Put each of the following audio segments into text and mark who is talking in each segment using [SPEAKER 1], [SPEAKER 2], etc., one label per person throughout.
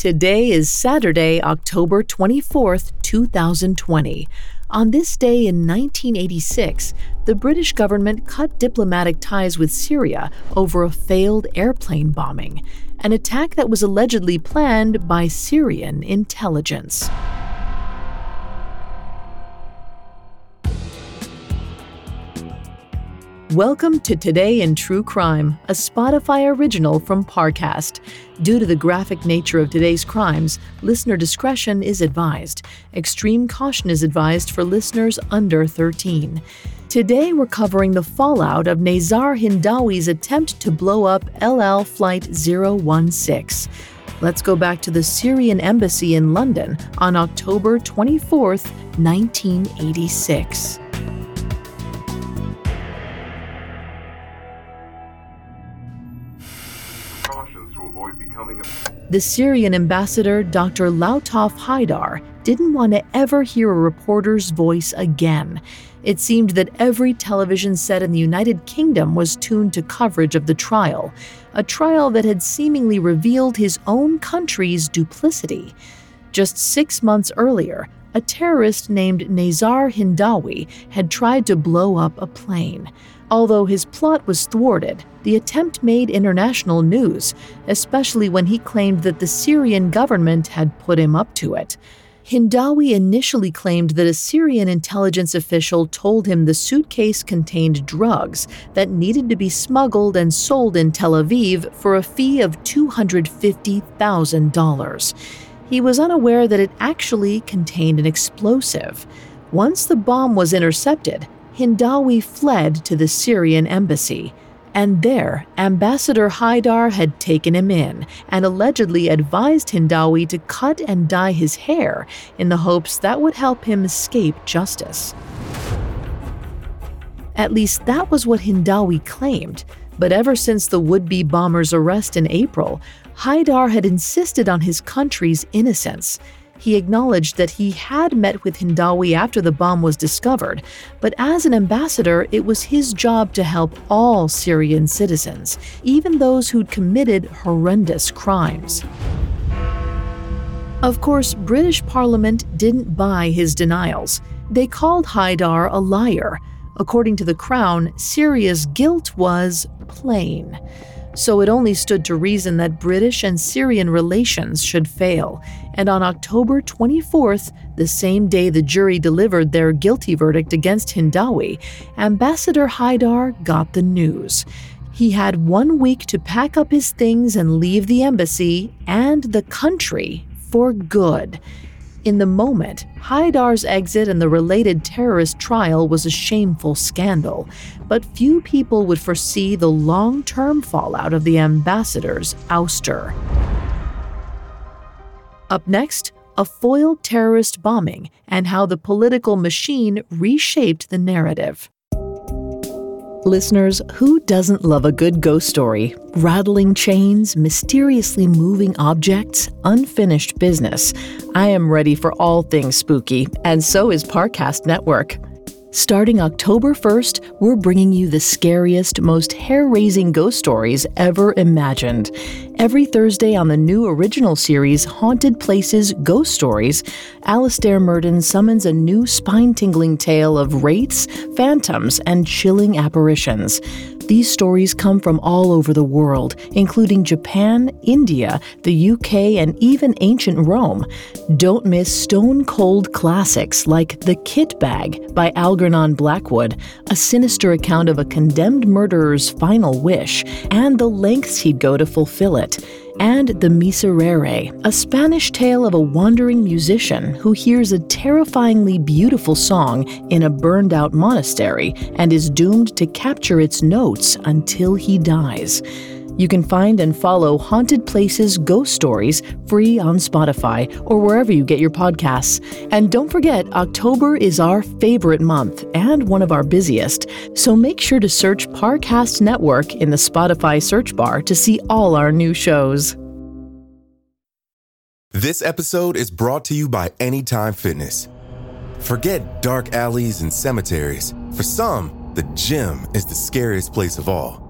[SPEAKER 1] Today is Saturday, October 24th, 2020. On this day in 1986, the British government cut diplomatic ties with Syria over a failed airplane bombing, an attack that was allegedly planned by Syrian intelligence. Welcome to Today in True Crime, a Spotify original from Parcast. Due to the graphic nature of today's crimes, listener discretion is advised. Extreme caution is advised for listeners under 13. Today, we're covering the fallout of Nazar Hindawi's attempt to blow up El Al Flight 016. Let's go back to the Syrian embassy in London on October 24, 1986. The Syrian ambassador, Dr. Lautaf Haidar, didn't want to ever hear a reporter's voice again. It seemed that every television set in the United Kingdom was tuned to coverage of the trial, a trial that had seemingly revealed his own country's duplicity. Just six months earlier, a terrorist named Nezar Hindawi had tried to blow up a plane. Although his plot was thwarted, the attempt made international news, especially when he claimed that the Syrian government had put him up to it. Hindawi initially claimed that a Syrian intelligence official told him the suitcase contained drugs that needed to be smuggled and sold in Tel Aviv for a fee of $250,000. He was unaware that it actually contained an explosive. Once the bomb was intercepted, Hindawi fled to the Syrian embassy. And there, Ambassador Haidar had taken him in and allegedly advised Hindawi to cut and dye his hair in the hopes that would help him escape justice. At least that was what Hindawi claimed, but ever since the would be bomber's arrest in April, Haidar had insisted on his country's innocence. He acknowledged that he had met with Hindawi after the bomb was discovered, but as an ambassador, it was his job to help all Syrian citizens, even those who'd committed horrendous crimes. Of course, British Parliament didn't buy his denials. They called Haidar a liar. According to the Crown, Syria's guilt was plain so it only stood to reason that British and Syrian relations should fail. And on October 24th, the same day the jury delivered their guilty verdict against Hindawi, Ambassador Haidar got the news. He had one week to pack up his things and leave the embassy and the country for good. In the moment, Haidar's exit and the related terrorist trial was a shameful scandal, but few people would foresee the long term fallout of the ambassador's ouster. Up next, a foiled terrorist bombing and how the political machine reshaped the narrative. Listeners, who doesn't love a good ghost story? Rattling chains, mysteriously moving objects, unfinished business. I am ready for all things spooky, and so is Parcast Network. Starting October 1st, we're bringing you the scariest, most hair raising ghost stories ever imagined. Every Thursday on the new original series, Haunted Places Ghost Stories, Alastair Murden summons a new spine tingling tale of wraiths, phantoms, and chilling apparitions. These stories come from all over the world, including Japan, India, the UK, and even ancient Rome. Don't miss stone cold classics like The Kit Bag by Algernon Blackwood, a sinister account of a condemned murderer's final wish, and the lengths he'd go to fulfill it and The Miserere, a Spanish tale of a wandering musician who hears a terrifyingly beautiful song in a burned out monastery and is doomed to capture its notes until he dies. You can find and follow Haunted Places Ghost Stories free on Spotify or wherever you get your podcasts. And don't forget, October is our favorite month and one of our busiest. So make sure to search Parcast Network in the Spotify search bar to see all our new shows.
[SPEAKER 2] This episode is brought to you by Anytime Fitness. Forget dark alleys and cemeteries. For some, the gym is the scariest place of all,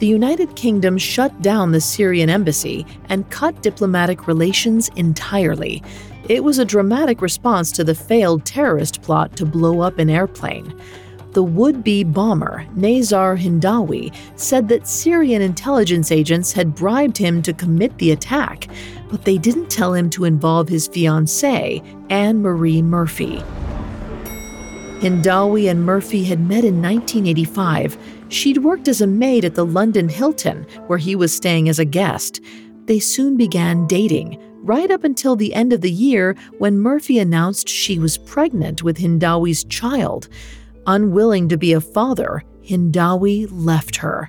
[SPEAKER 1] the United Kingdom shut down the Syrian embassy and cut diplomatic relations entirely. It was a dramatic response to the failed terrorist plot to blow up an airplane. The would be bomber, Nazar Hindawi, said that Syrian intelligence agents had bribed him to commit the attack, but they didn't tell him to involve his fiancée, Anne Marie Murphy. Hindawi and Murphy had met in 1985 She'd worked as a maid at the London Hilton, where he was staying as a guest. They soon began dating, right up until the end of the year when Murphy announced she was pregnant with Hindawi's child. Unwilling to be a father, Hindawi left her.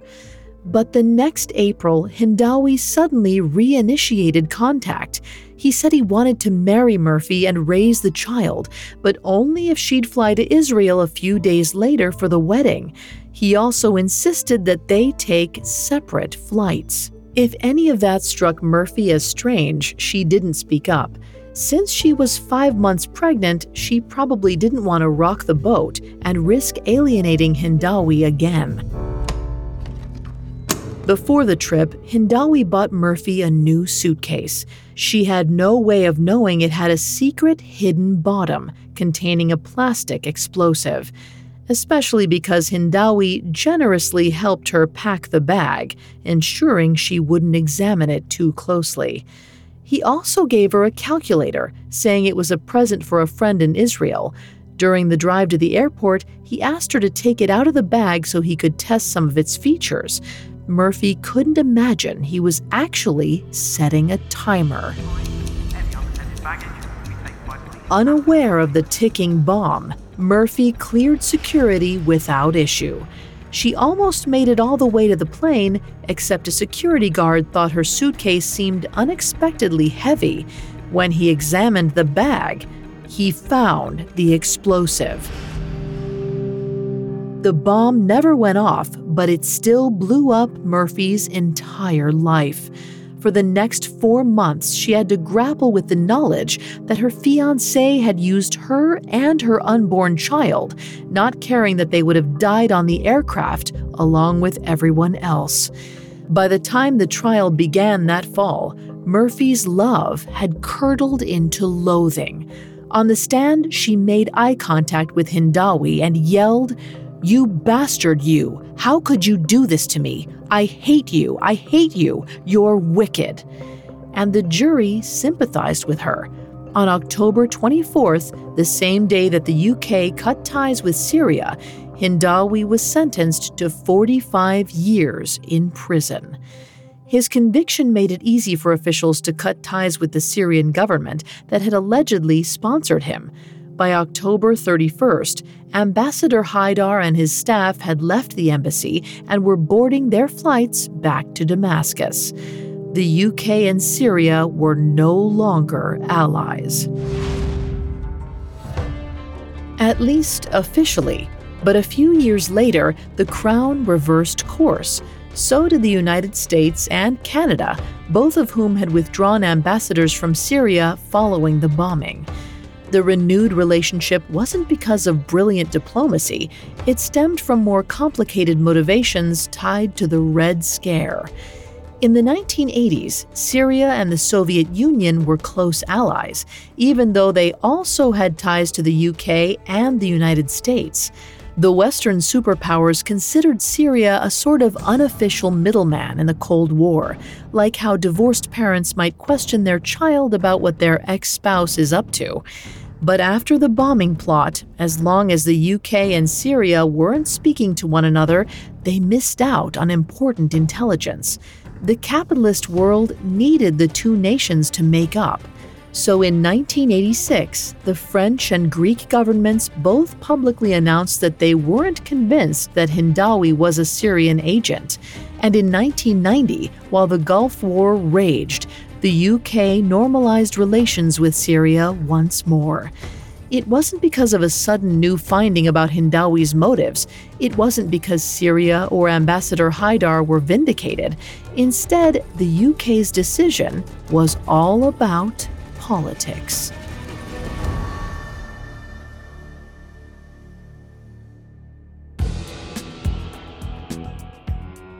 [SPEAKER 1] But the next April, Hindawi suddenly reinitiated contact. He said he wanted to marry Murphy and raise the child, but only if she'd fly to Israel a few days later for the wedding. He also insisted that they take separate flights. If any of that struck Murphy as strange, she didn't speak up. Since she was five months pregnant, she probably didn't want to rock the boat and risk alienating Hindawi again. Before the trip, Hindawi bought Murphy a new suitcase. She had no way of knowing it had a secret hidden bottom containing a plastic explosive especially because Hindawi generously helped her pack the bag, ensuring she wouldn't examine it too closely. He also gave her a calculator, saying it was a present for a friend in Israel. During the drive to the airport, he asked her to take it out of the bag so he could test some of its features. Murphy couldn't imagine he was actually setting a timer. Unaware of the ticking bomb, Murphy cleared security without issue. She almost made it all the way to the plane, except a security guard thought her suitcase seemed unexpectedly heavy. When he examined the bag, he found the explosive. The bomb never went off, but it still blew up Murphy's entire life. For the next four months, she had to grapple with the knowledge that her fiance had used her and her unborn child, not caring that they would have died on the aircraft along with everyone else. By the time the trial began that fall, Murphy's love had curdled into loathing. On the stand, she made eye contact with Hindawi and yelled, You bastard, you! How could you do this to me? I hate you. I hate you. You're wicked. And the jury sympathized with her. On October 24th, the same day that the UK cut ties with Syria, Hindawi was sentenced to 45 years in prison. His conviction made it easy for officials to cut ties with the Syrian government that had allegedly sponsored him. By October 31st, Ambassador Haidar and his staff had left the embassy and were boarding their flights back to Damascus. The UK and Syria were no longer allies. At least officially, but a few years later, the Crown reversed course. So did the United States and Canada, both of whom had withdrawn ambassadors from Syria following the bombing. The renewed relationship wasn't because of brilliant diplomacy, it stemmed from more complicated motivations tied to the Red Scare. In the 1980s, Syria and the Soviet Union were close allies, even though they also had ties to the UK and the United States. The Western superpowers considered Syria a sort of unofficial middleman in the Cold War, like how divorced parents might question their child about what their ex spouse is up to. But after the bombing plot, as long as the UK and Syria weren't speaking to one another, they missed out on important intelligence. The capitalist world needed the two nations to make up. So in 1986, the French and Greek governments both publicly announced that they weren't convinced that Hindawi was a Syrian agent. And in 1990, while the Gulf War raged, the UK normalized relations with Syria once more. It wasn't because of a sudden new finding about Hindawi's motives. It wasn't because Syria or Ambassador Haidar were vindicated. Instead, the UK's decision was all about politics.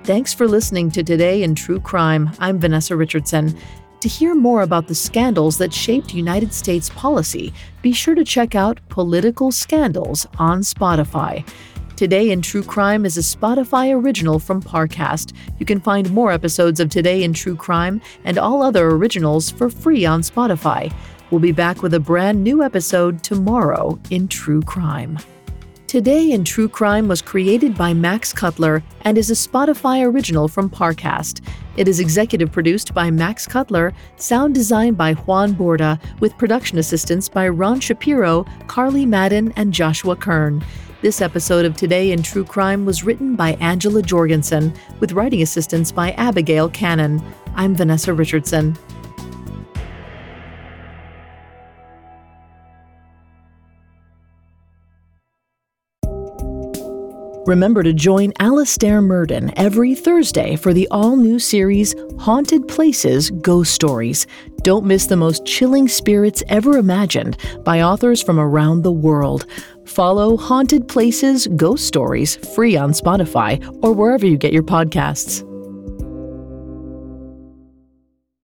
[SPEAKER 1] Thanks for listening to Today in True Crime. I'm Vanessa Richardson. To hear more about the scandals that shaped United States policy, be sure to check out Political Scandals on Spotify. Today in True Crime is a Spotify original from Parcast. You can find more episodes of Today in True Crime and all other originals for free on Spotify. We'll be back with a brand new episode tomorrow in True Crime. Today in True Crime was created by Max Cutler and is a Spotify original from Parcast. It is executive produced by Max Cutler, sound designed by Juan Borda, with production assistance by Ron Shapiro, Carly Madden, and Joshua Kern. This episode of Today in True Crime was written by Angela Jorgensen, with writing assistance by Abigail Cannon. I'm Vanessa Richardson. Remember to join Alastair Murden every Thursday for the all new series Haunted Places Ghost Stories. Don't miss the most chilling spirits ever imagined by authors from around the world. Follow Haunted Places Ghost Stories free on Spotify or wherever you get your podcasts.